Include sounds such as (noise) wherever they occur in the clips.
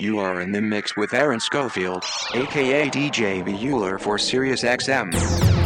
You are in the mix with Aaron Schofield, aka DJ Bueller for Sirius XM.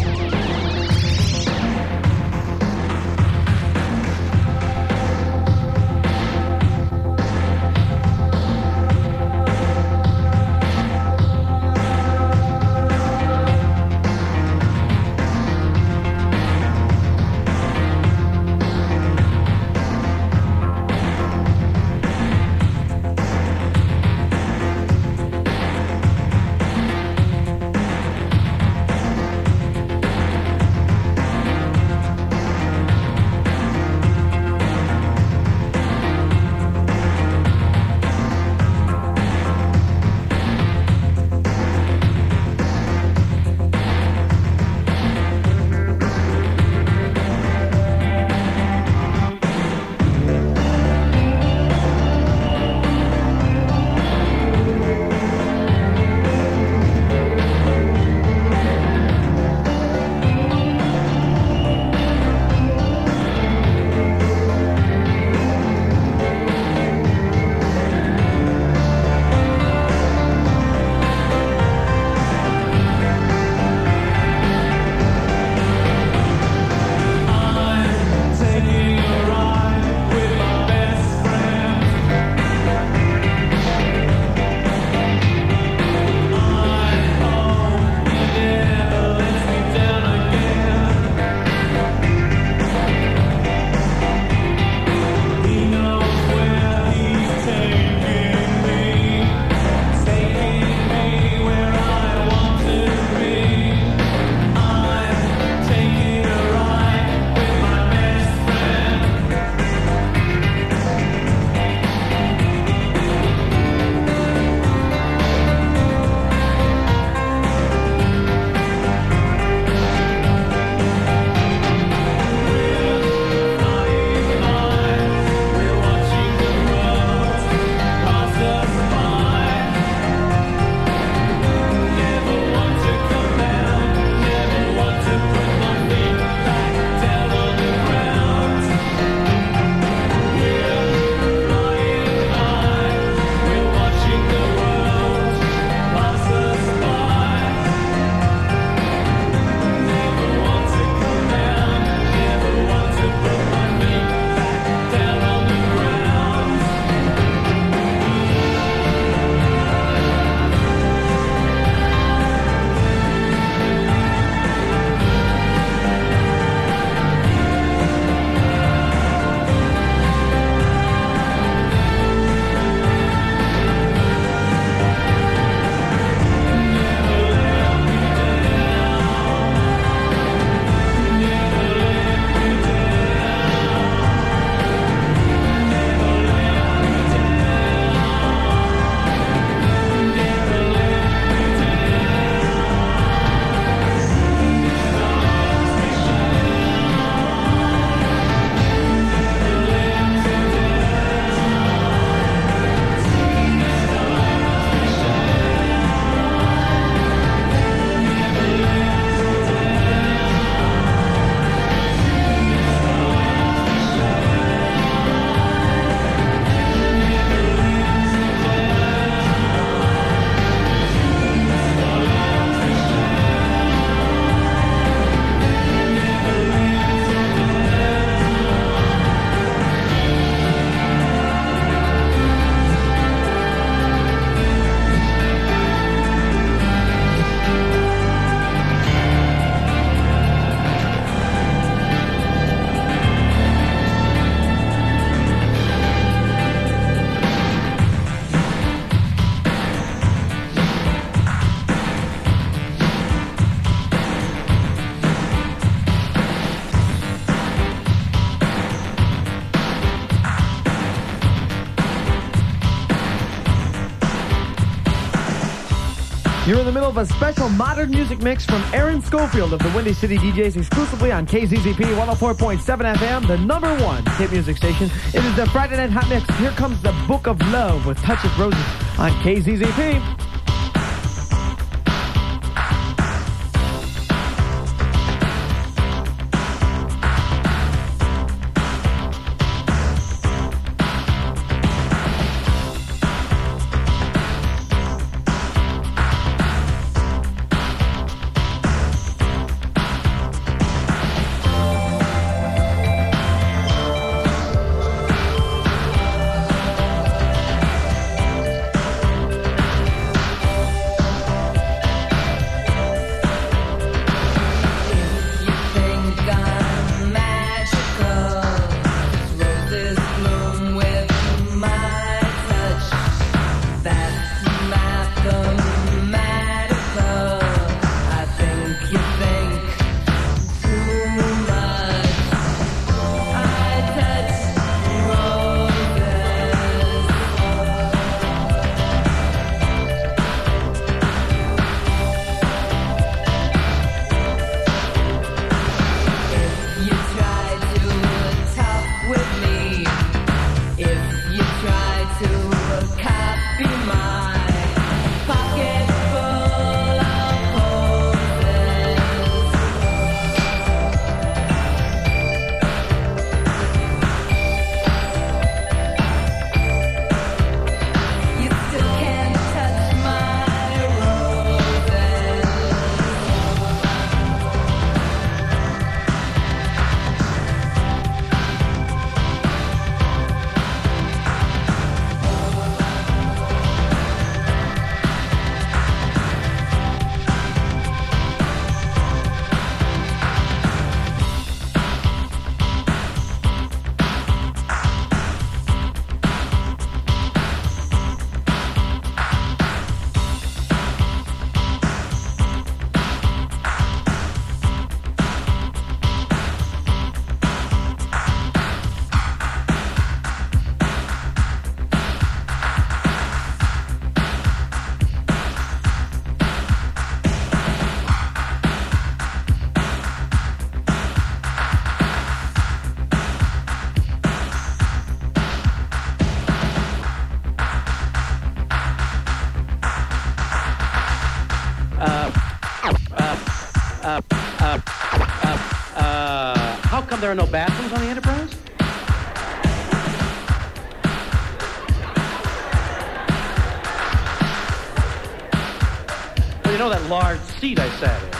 Of a special modern music mix from Aaron Schofield of the Windy City DJs exclusively on KZZP 104.7 FM, the number one hit music station. It is the Friday Night Hot Mix. Here comes the Book of Love with Touch of Roses on KZZP. Are no bathrooms on the Enterprise? Well, you know that large seat I sat in.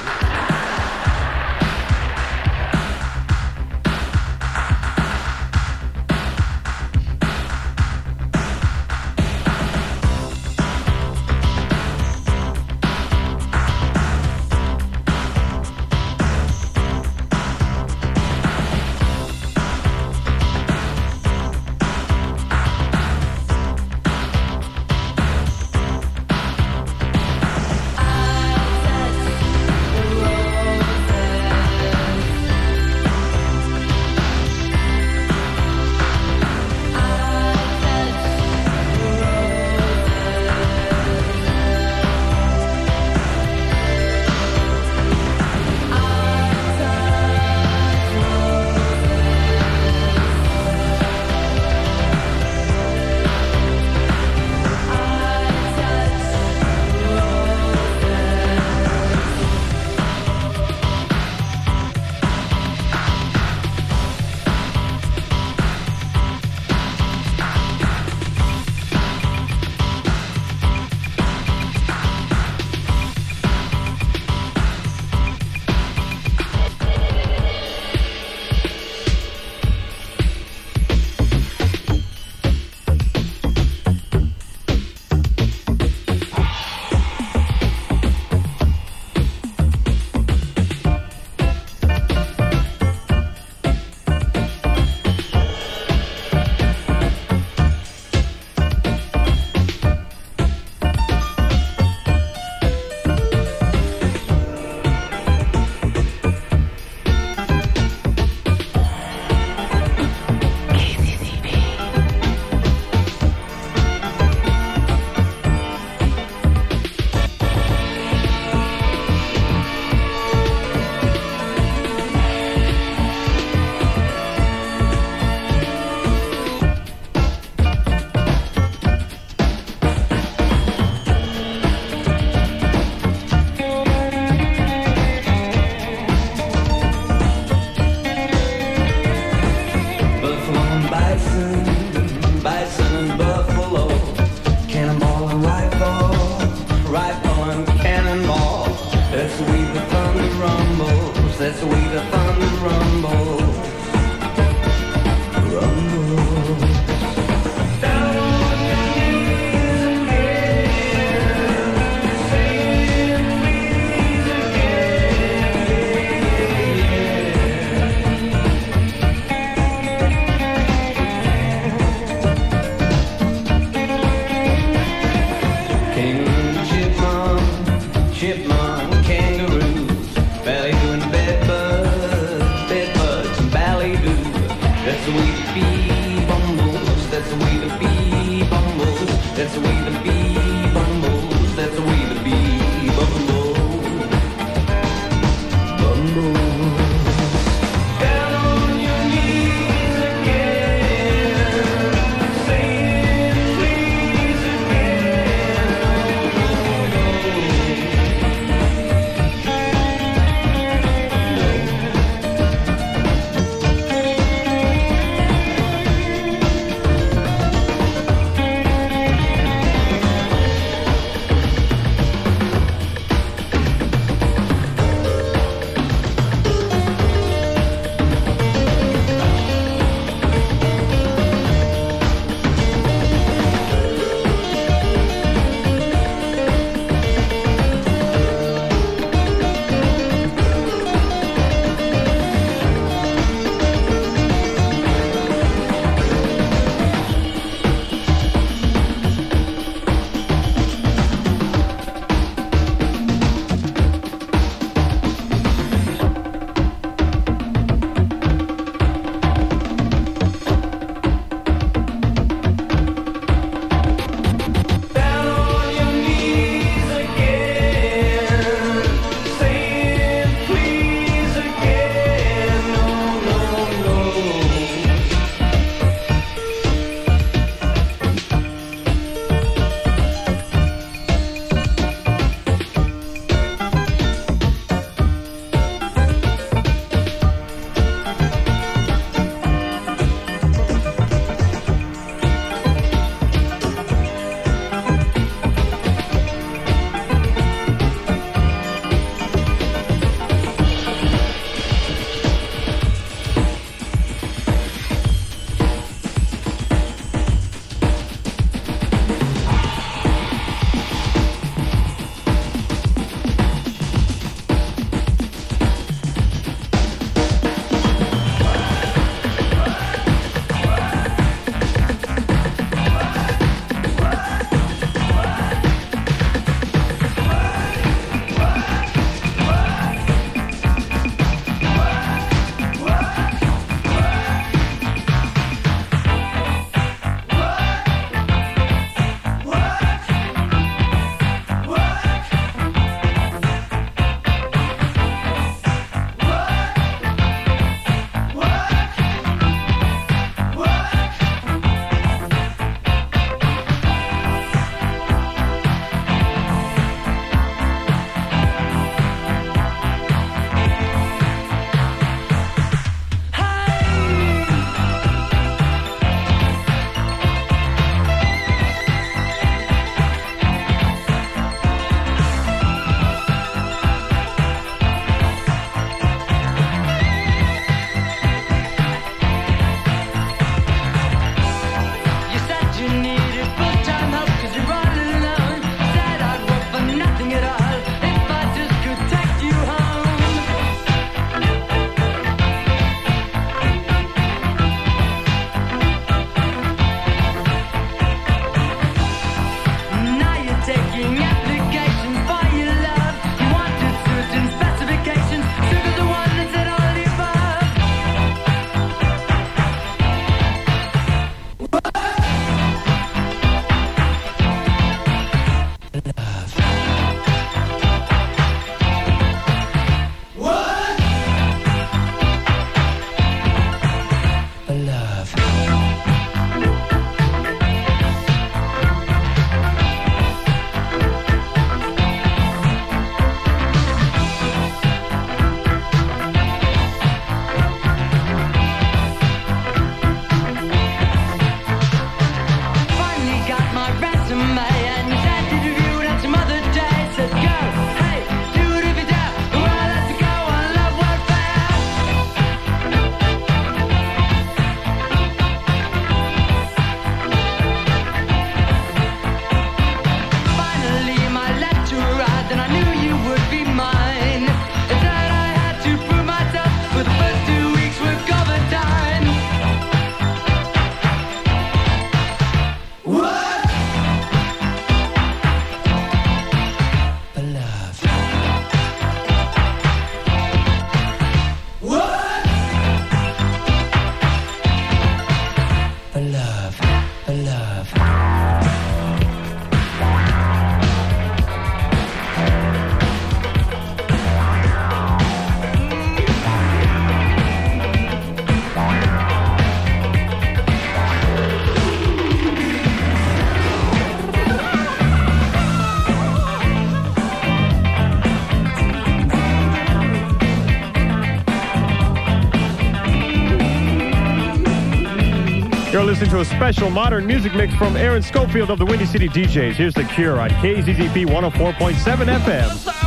To a special modern music mix from Aaron Schofield of the Windy City DJs. Here's The Cure on KZZP 104.7 FM.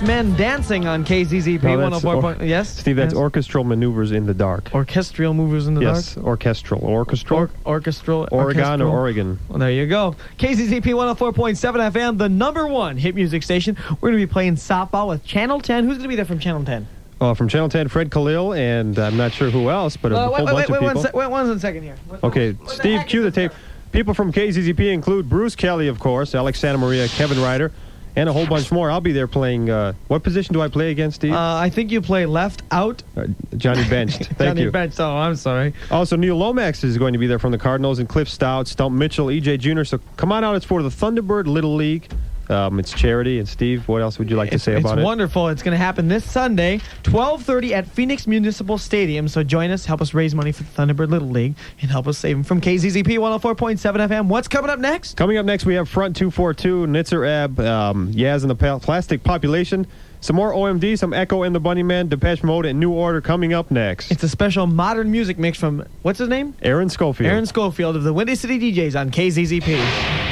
The men dancing on KZZP No, 104. or- yes? Steve, that's Yes. orchestral maneuvers in the dark. orchestral movers in the yes, dark. orchestral. Orchestral. Or- orchestral. Oregon orchestral. or Oregon. Well, there you go. KZZP 104.7 FM, the number one hit music station. We're going to be playing softball with Channel 10. Who's going to be there from Channel 10? Uh, from Channel 10, Fred Khalil, and I'm not sure who else, but a Uh, whole wait, bunch wait, of wait, people. one, se- wait one second here. What- Okay, what Steve, heck cue the tape. People from KZZP include Bruce Kelly, of course, Alex Santa Maria, Kevin Ryder, and a whole bunch more. I'll be there playing. Uh, what position do I play against, Steve? Uh, I think you play left out. Uh, Johnny benched. (laughs) Thank you. Johnny you. Bench. Oh, I'm sorry. Also, Neil Lomax is going to be there from the Cardinals, and Cliff Stoudt, Stump Mitchell, EJ Jr. So come on out. It's for the Thunderbird Little League. Um, it's charity. And Steve, what else would you like to It's, say it's about it? It's wonderful. It's going to happen this Sunday, 12:30 at Phoenix Municipal Stadium. So join us, help us raise money for the Thunderbird Little League, and help us save them from KZZP 104.7 FM. What's coming up next? Coming up next, we have Front 242, Nitzer Ebb, um, Yazz and the Plastic Population. Some more OMD, some Echo and the Bunnymen, Depeche Mode, and New Order coming up next. It's a special modern music mix from what's his name? Aaron Schofield. Aaron Schofield of the Windy City DJs on KZZP.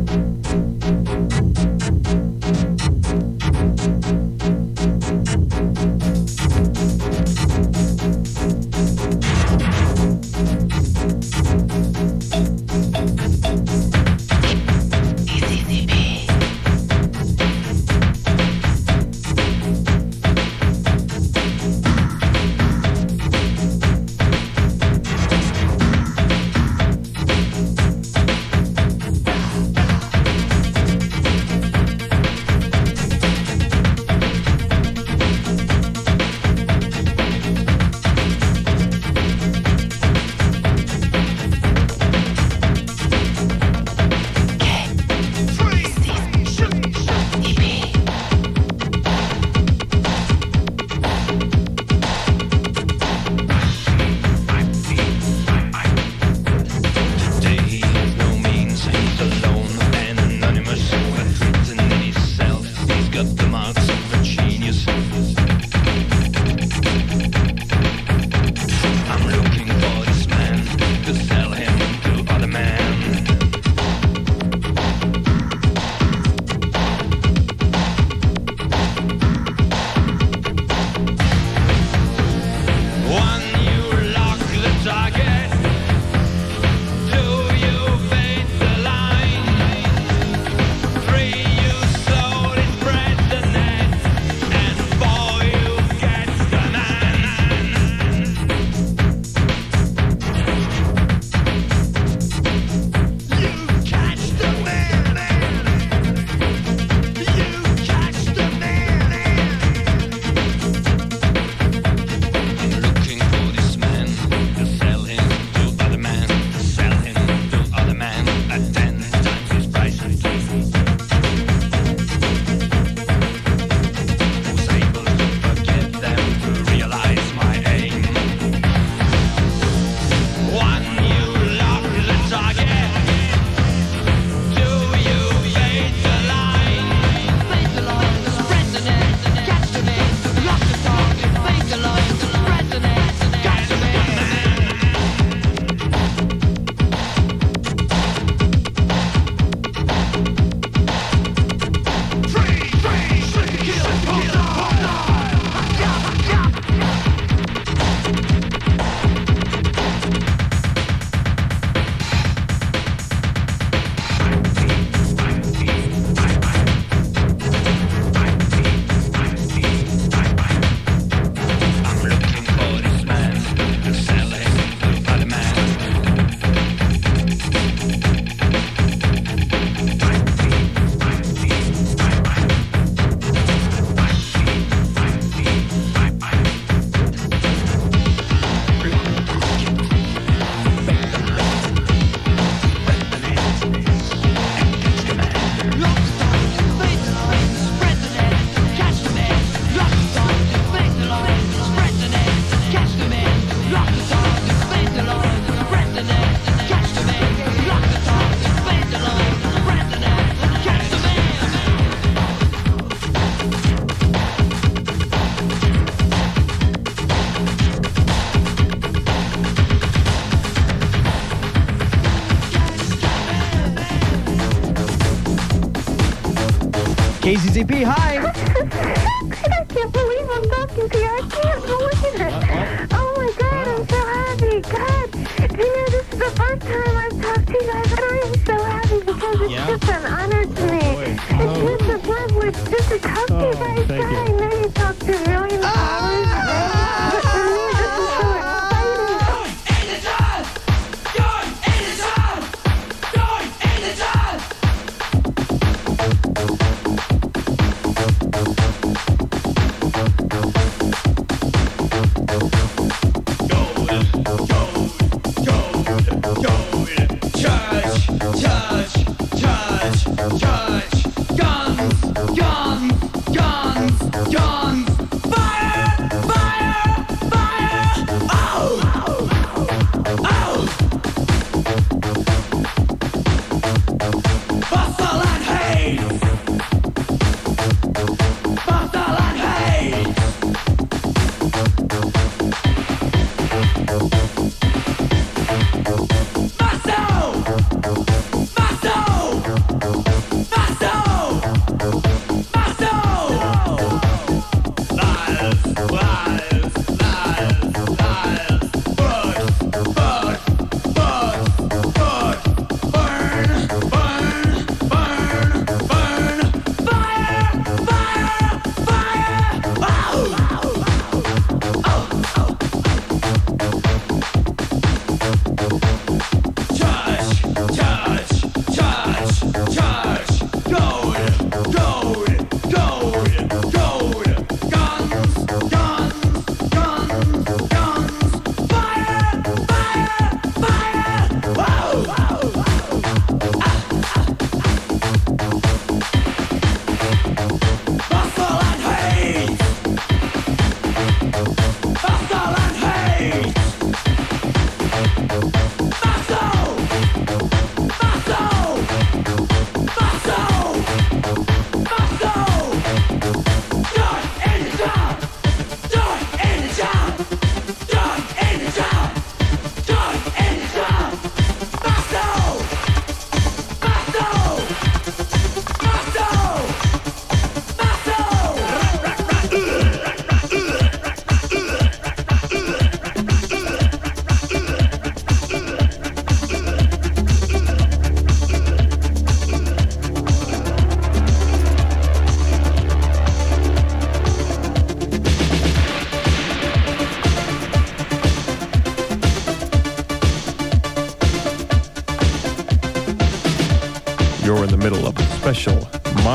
KZZP, hi. (laughs) I can't believe I'm talking to you. I can't believe it. Uh-huh. Oh my god, I'm so happy. God, you know, this is the first time I've talked to you guys, and I am so happy because it's just an honor to me. Oh, it's just a privilege just to talk to you oh, guys. thank you. I know you talk to millions of ah! dollars.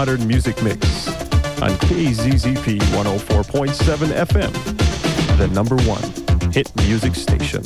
modern music mix on KZZP 104.7 FM, the number one hit music station.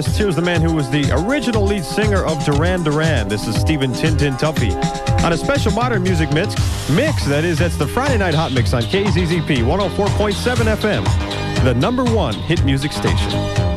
request, here's the man who was the original lead singer of Duran Duran. This is Stephen Tin Tin Duffy on a special modern music mix. Mix, that is, that's the Friday Night Hot Mix on KZZP 104.7 FM, the number one hit music station.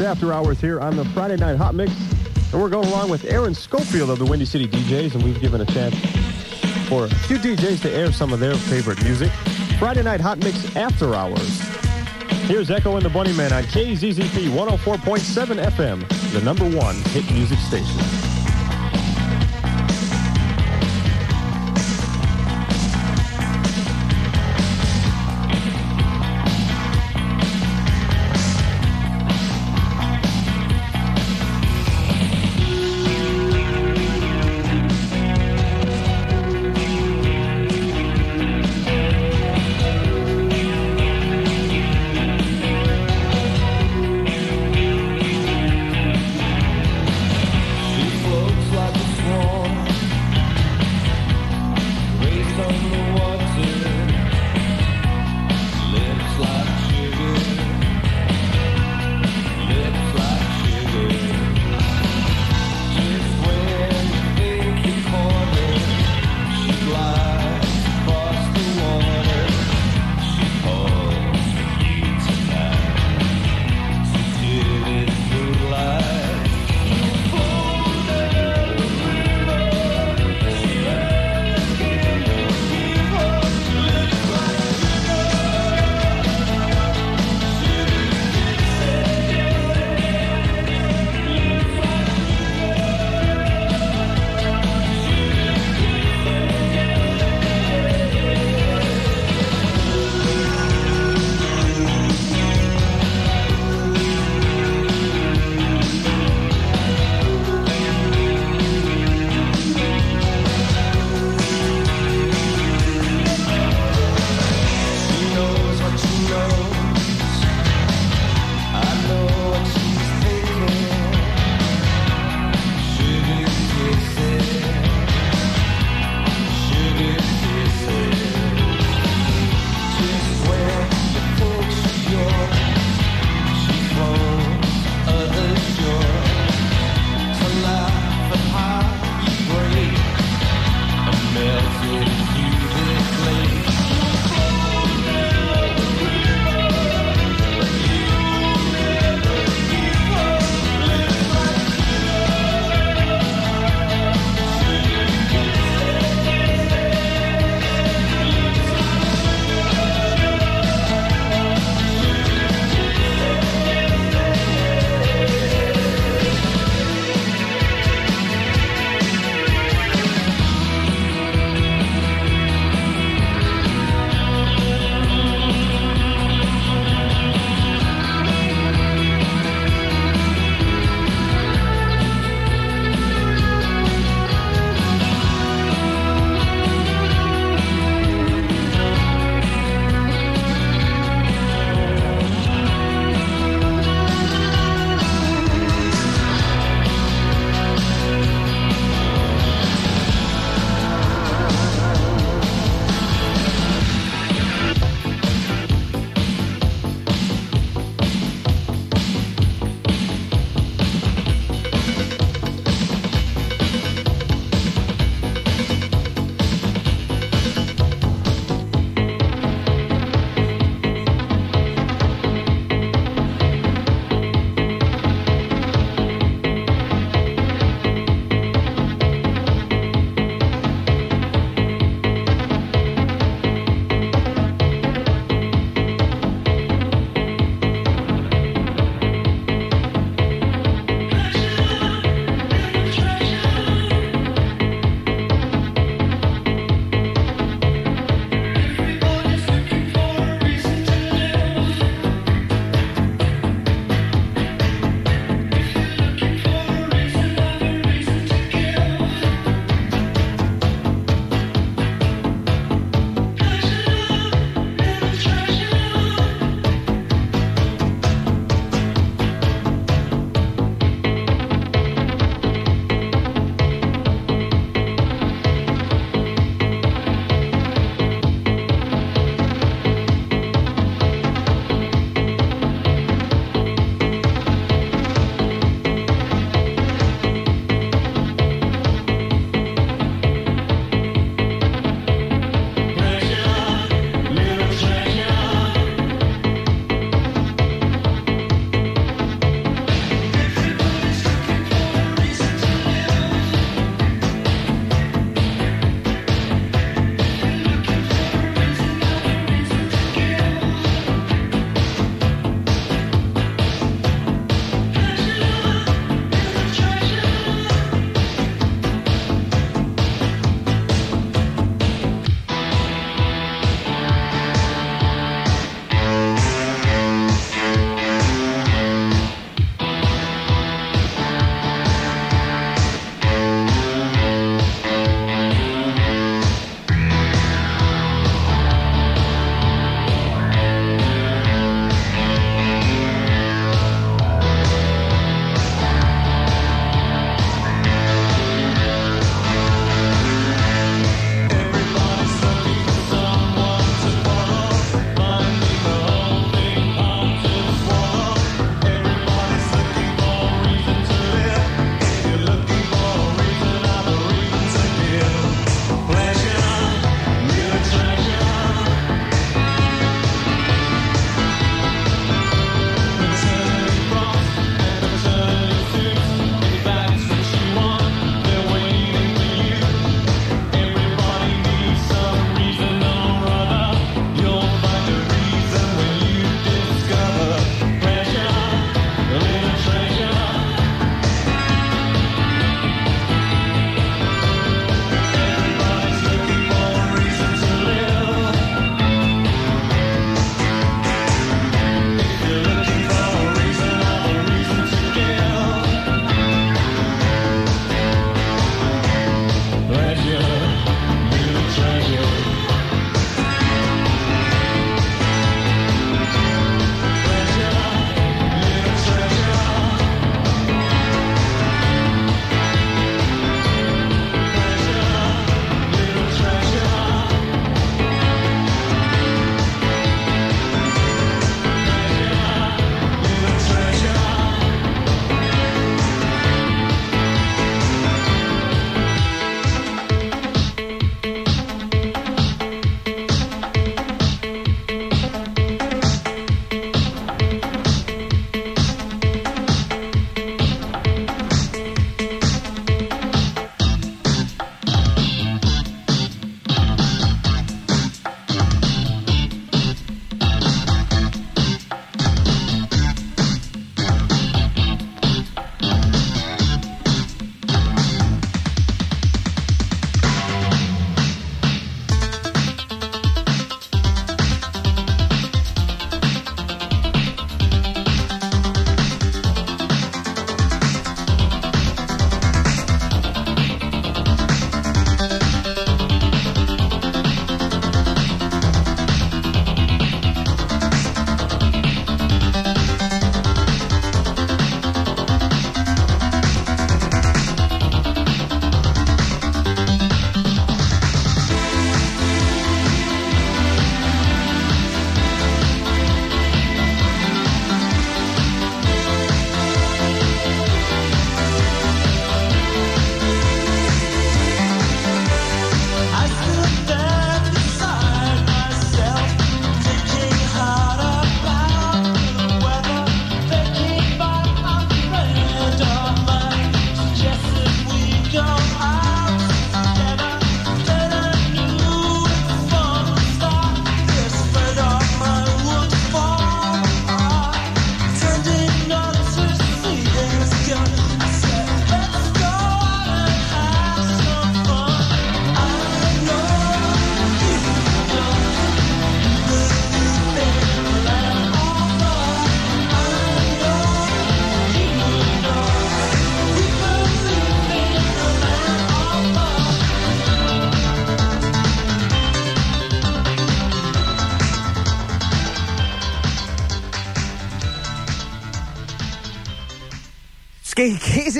After hours here on the Friday Night Hot Mix, and we're going along with Aaron Schofield of the Windy City DJs, and we've given a chance for a few DJs to air some of their favorite music. Friday Night Hot Mix after hours. Here's Echo and the Bunnymen on KZZP 104.7 FM, the number one hit music station.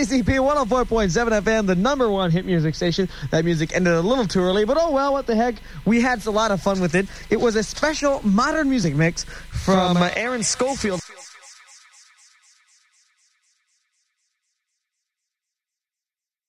KZZP 104.7 FM, the number one hit music station. That music ended a little too early, but oh well, what the heck. We had a lot of fun with it. It was a special modern music mix from uh, Aaron Schofield.